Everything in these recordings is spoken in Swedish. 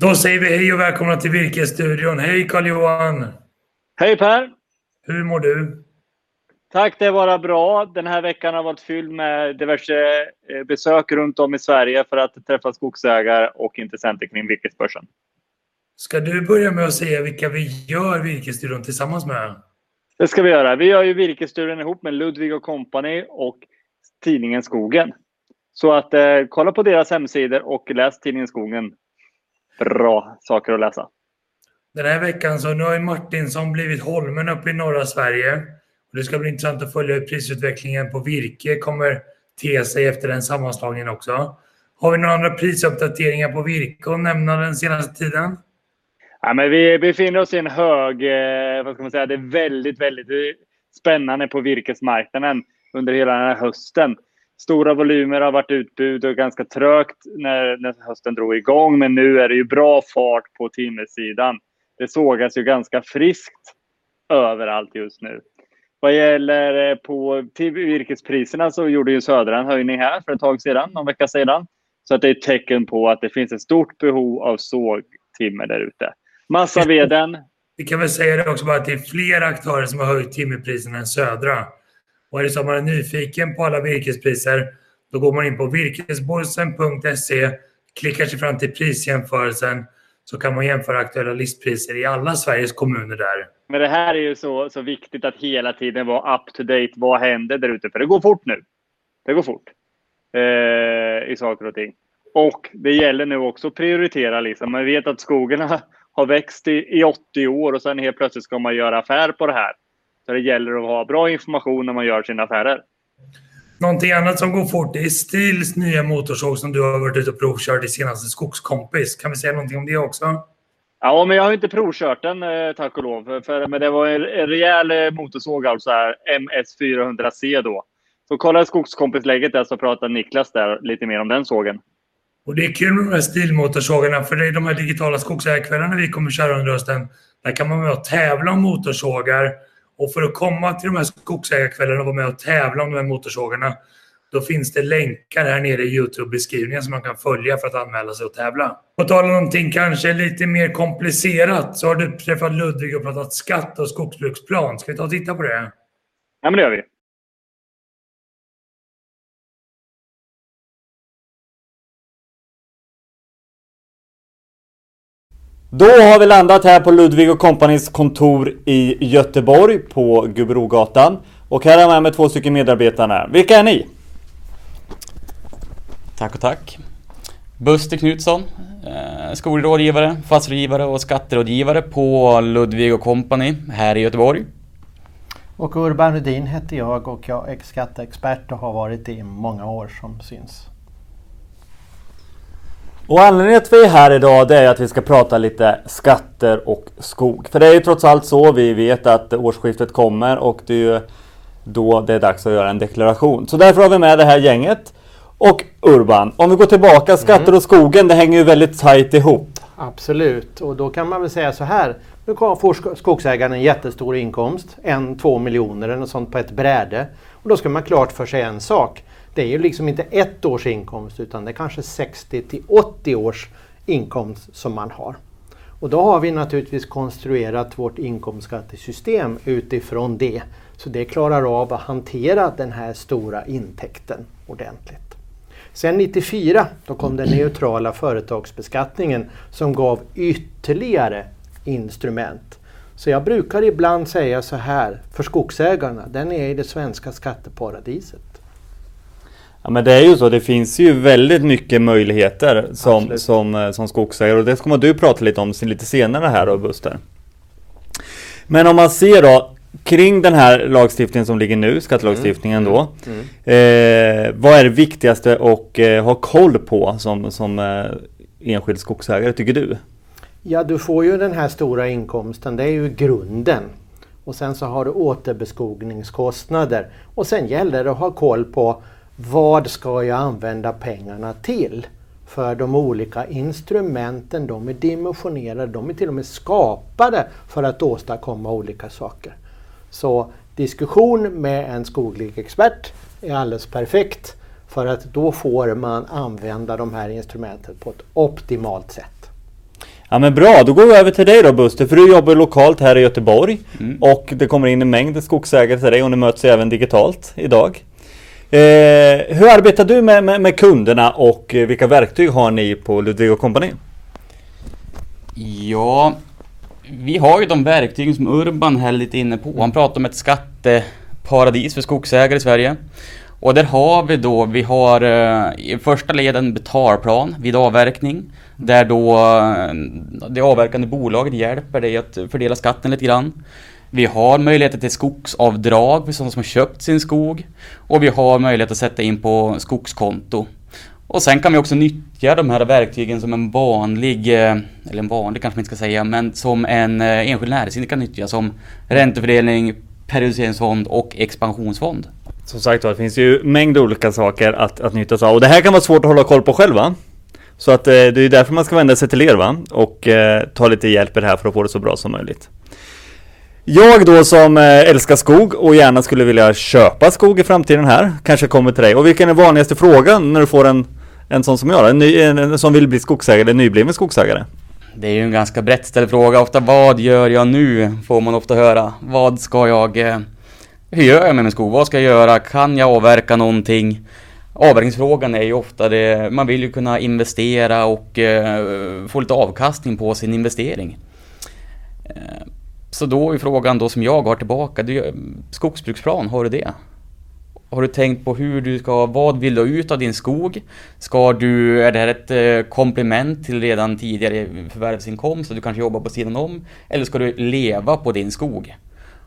Då säger vi hej och välkomna till Virkesstudion. Hej Carl-Johan! Hej Per! Hur mår du? Tack, det var bra. Den här veckan har varit fylld med diverse eh, besök runt om i Sverige för att träffa skogsägare och intressenter kring virkesbörsen. Ska du börja med att säga vilka vi gör Virkesstudion tillsammans med? Det ska vi göra. Vi gör ju Virkesstudion ihop med Ludvig och Company och tidningen Skogen. Så att eh, kolla på deras hemsidor och läs tidningen Skogen. Bra saker att läsa. Den här veckan så nu har ju Martinsson blivit Holmen uppe i norra Sverige. Och det ska bli intressant att följa hur prisutvecklingen på virke kommer te sig efter den sammanslagningen också. Har vi några andra prisuppdateringar på virke att nämna den senaste tiden? Ja, men vi befinner oss i en hög, eh, vad ska man säga, det är väldigt, väldigt spännande på virkesmarknaden under hela den här hösten. Stora volymer har varit utbud och ganska trögt när, när hösten drog igång. Men nu är det ju bra fart på timmersidan. Det sågas ju ganska friskt överallt just nu. Vad gäller eh, på virkespriserna så gjorde ju Södra en höjning här för ett tag sedan, någon vecka sedan. Så att det är ett tecken på att det finns ett stort behov av sågtimmer där ute. Massaveden. Vi kan väl säga det också bara att det är fler aktörer som har höjt timmerpriserna än Södra. Och är det så att man är nyfiken på alla virkespriser, då går man in på virkesborsen.se, klickar sig fram till prisjämförelsen, så kan man jämföra aktuella listpriser i alla Sveriges kommuner där. Men det här är ju så, så viktigt att hela tiden vara up to date. Vad händer där ute? För det går fort nu. Det går fort eh, i saker och ting. Och det gäller nu också att prioritera. Liksom. Man vet att skogen har, har växt i, i 80 år och sen helt plötsligt ska man göra affär på det här. Så det gäller att ha bra information när man gör sina affärer. Någonting annat som går fort är Stils nya motorsåg som du har varit ute och provkört i senaste Skogskompis. Kan vi säga någonting om det också? Ja, men jag har inte provkört den eh, tack och lov. För, men det var en, en rejäl eh, motorsåg, alltså här, MS400C då. Så kolla skogskompisläget där så pratar Niklas där lite mer om den sågen. Och det är kul med de här stilmotorsågarna för det är de här digitala skogsägarkvällarna vi kommer köra under hösten. Där kan man vara tävla om motorsågar och för att komma till de här skogsägarkvällarna och vara med och tävla om de här motorsågarna, då finns det länkar här nere i Youtube-beskrivningen som man kan följa för att anmäla sig och tävla. På tal om någonting kanske lite mer komplicerat så har du träffat Ludvig och pratat skatt och skogsbruksplan. Ska vi ta och titta på det? Ja, men det gör vi. Då har vi landat här på Ludvig och Companys kontor i Göteborg på Gubrogatan. Och här har jag med mig två stycken medarbetare. Vilka är ni? Tack och tack. Buster Knutsson, eh, skolrådgivare, fastighetsrådgivare och skatterådgivare på Ludvig och Company här i Göteborg. Och Urban Rudin heter jag och jag är skatteexpert och har varit det i många år som syns. Och anledningen till att vi är här idag det är att vi ska prata lite skatter och skog. För det är ju trots allt så vi vet att årsskiftet kommer och det är ju då det är dags att göra en deklaration. Så därför har vi med det här gänget. Och Urban, om vi går tillbaka, skatter mm. och skogen det hänger ju väldigt tajt ihop. Absolut, och då kan man väl säga så här. Nu får skogsägaren en jättestor inkomst, en, två miljoner eller något sånt på ett bräde. Och då ska man klart för sig en sak det är ju liksom inte ett års inkomst utan det är kanske 60 till 80 års inkomst som man har. Och då har vi naturligtvis konstruerat vårt inkomstskattesystem utifrån det. Så det klarar av att hantera den här stora intäkten ordentligt. Sen 94 då kom den neutrala företagsbeskattningen som gav ytterligare instrument. Så jag brukar ibland säga så här för skogsägarna, den är i det svenska skatteparadiset. Ja men det är ju så, det finns ju väldigt mycket möjligheter som, som, eh, som skogsägare och det kommer du prata lite om lite senare här då Buster. Men om man ser då kring den här lagstiftningen som ligger nu, skattelagstiftningen mm. då. Mm. Eh, vad är det viktigaste att eh, ha koll på som, som eh, enskild skogsägare tycker du? Ja, du får ju den här stora inkomsten, det är ju grunden. Och sen så har du återbeskogningskostnader. Och sen gäller det att ha koll på vad ska jag använda pengarna till? För de olika instrumenten, de är dimensionerade, de är till och med skapade för att åstadkomma olika saker. Så diskussion med en skoglig expert är alldeles perfekt för att då får man använda de här instrumenten på ett optimalt sätt. Ja men bra, då går vi över till dig då Buster, för du jobbar lokalt här i Göteborg mm. och det kommer in en mängd skogsägare till dig och ni möts även digitalt idag. Eh, hur arbetar du med, med, med, kunderna och eh, vilka verktyg har ni på Ludvig Company? Ja, vi har ju de verktygen som Urban här lite inne på. Han pratar om ett skatteparadis för skogsägare i Sverige. Och där har vi då, vi har eh, i första leden betalplan vid avverkning. Där då eh, det avverkande bolaget hjälper dig att fördela skatten lite grann. Vi har möjligheter till skogsavdrag för sådana som har köpt sin skog. Och vi har möjlighet att sätta in på skogskonto. Och sen kan vi också nyttja de här verktygen som en vanlig, eh, eller en vanlig kanske man inte ska säga, men som en eh, enskild näringsidkare kan nyttja som räntefördelning, periodiseringsfond och expansionsfond. Som sagt det finns ju mängd olika saker att, att nyttja av. Och det här kan vara svårt att hålla koll på själv va? Så att eh, det är därför man ska vända sig till er va? Och eh, ta lite hjälp i det här för att få det så bra som möjligt. Jag då som eh, älskar skog och gärna skulle vilja köpa skog i framtiden här, kanske kommer till dig. Och vilken är den vanligaste frågan när du får en, en sån som jag, en, ny, en, en som vill bli skogsägare, en nybliven skogsägare? Det är ju en ganska brett ställd fråga. Ofta vad gör jag nu? Får man ofta höra. Vad ska jag eh, hur gör jag med min skog? Vad ska jag göra? Kan jag avverka någonting? Avverkningsfrågan är ju ofta det, man vill ju kunna investera och eh, få lite avkastning på sin investering. Eh, så då är frågan då som jag har tillbaka, du, eh, skogsbruksplan, har du det? Har du tänkt på hur du ska, vad vill du ha ut av din skog? Ska du, är det här ett eh, komplement till redan tidigare förvärvsinkomst och du kanske jobbar på sidan om? Eller ska du leva på din skog?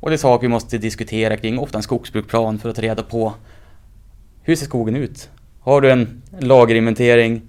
Och det är saker vi måste diskutera kring, ofta en skogsbruksplan för att ta reda på hur ser skogen ut? Har du en lagerinventering?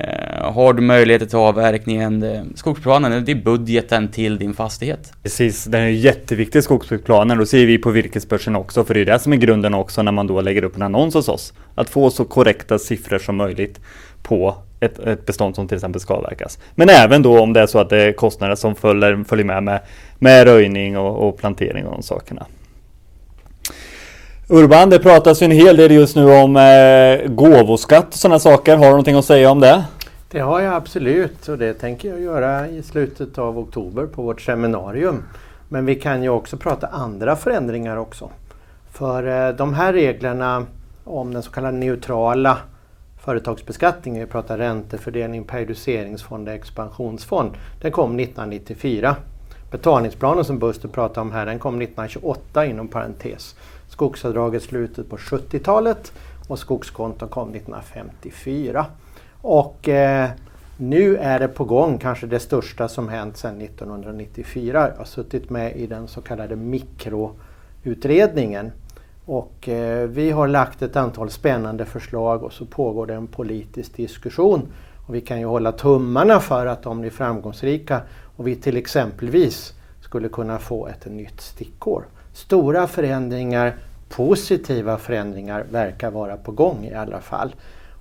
Eh, har du möjligheter till avverkningen? Eh, skogsplanen, det är budgeten till din fastighet. Precis, den är jätteviktig skogsbruksplanen. Då ser vi på virkesbörsen också, för det är det som är grunden också när man då lägger upp en annons hos oss. Att få så korrekta siffror som möjligt på ett, ett bestånd som till exempel ska avverkas. Men även då om det är så att det är kostnader som följer, följer med, med med röjning och, och plantering och de sakerna. Urban, det pratas ju en hel del just nu om eh, gåvoskatt och sådana saker. Har du någonting att säga om det? Det har jag absolut och det tänker jag göra i slutet av oktober på vårt seminarium. Men vi kan ju också prata andra förändringar också. För eh, de här reglerna om den så kallade neutrala företagsbeskattningen, vi pratar räntefördelning, periodiseringsfond och expansionsfond, den kom 1994. Betalningsplanen som Buster pratade om här den kom 1928 inom parentes. Skogsavdraget slutet på 70-talet och skogskonton kom 1954. Och eh, nu är det på gång, kanske det största som hänt sedan 1994. Jag har suttit med i den så kallade mikroutredningen. Och eh, vi har lagt ett antal spännande förslag och så pågår det en politisk diskussion. Och vi kan ju hålla tummarna för att de blir framgångsrika och vi till exempelvis skulle kunna få ett nytt stickår. Stora förändringar, positiva förändringar verkar vara på gång i alla fall.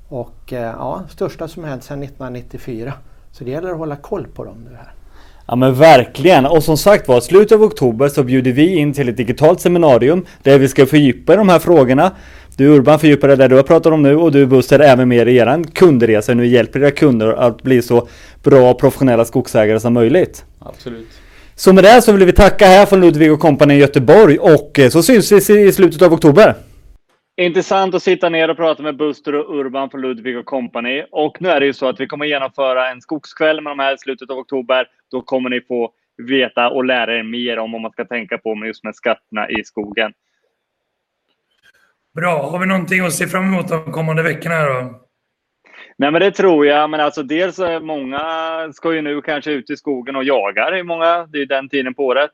Och eh, ja, största som hänt sedan 1994. Så det gäller att hålla koll på dem nu här. Ja men verkligen! Och som sagt var, slutet av oktober så bjuder vi in till ett digitalt seminarium där vi ska fördjupa de här frågorna. Du Urban fördjupar det där du har pratat om nu och du Buster även med i eran kundresa. Nu hjälper era kunder att bli så bra och professionella skogsägare som möjligt. Absolut. Så med det så vill vi tacka här från Ludvig och Company i Göteborg och eh, så syns vi i slutet av oktober. Intressant att sitta ner och prata med Buster och Urban från Ludvig och Company. Och nu är det ju så att vi kommer genomföra en skogskväll med de här i slutet av oktober. Då kommer ni få veta och lära er mer om vad man ska tänka på med just med skatterna i skogen. Bra. Har vi någonting att se fram emot de kommande veckorna då? Nej, men det tror jag. Men alltså dels många ska ju nu kanske ut i skogen och jagar. Många, det är den tiden på året.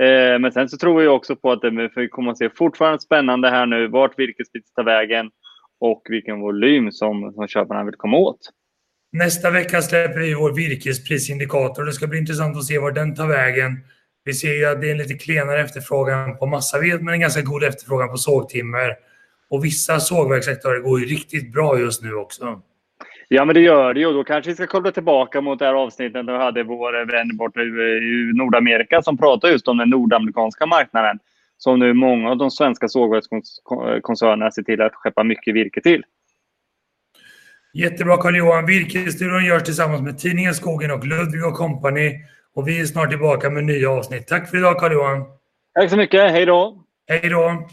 Eh, men sen så tror jag också på att det kommer att se fortfarande spännande här nu vart virkespriset tar vägen och vilken volym som, som köparna vill komma åt. Nästa vecka släpper vi vår virkesprisindikator. Det ska bli intressant att se var den tar vägen. Vi ser ju att det är en lite klenare efterfrågan på massaved men en ganska god efterfrågan på sågtimmer. Och vissa sågverkssektorer går ju riktigt bra just nu också. Ja, men det gör det ju. Då kanske vi ska koppla tillbaka mot det här avsnittet där vi hade vår vän borta i Nordamerika som pratade just om den nordamerikanska marknaden. Som nu många av de svenska sågverkskoncernerna ser till att skeppa mycket virke till. Jättebra Carl-Johan. Virkesstudion görs tillsammans med tidningen Skogen och Ludvig och Company. Och vi är snart tillbaka med nya avsnitt. Tack för idag Carl-Johan. Tack så mycket. Hej då! Hej då!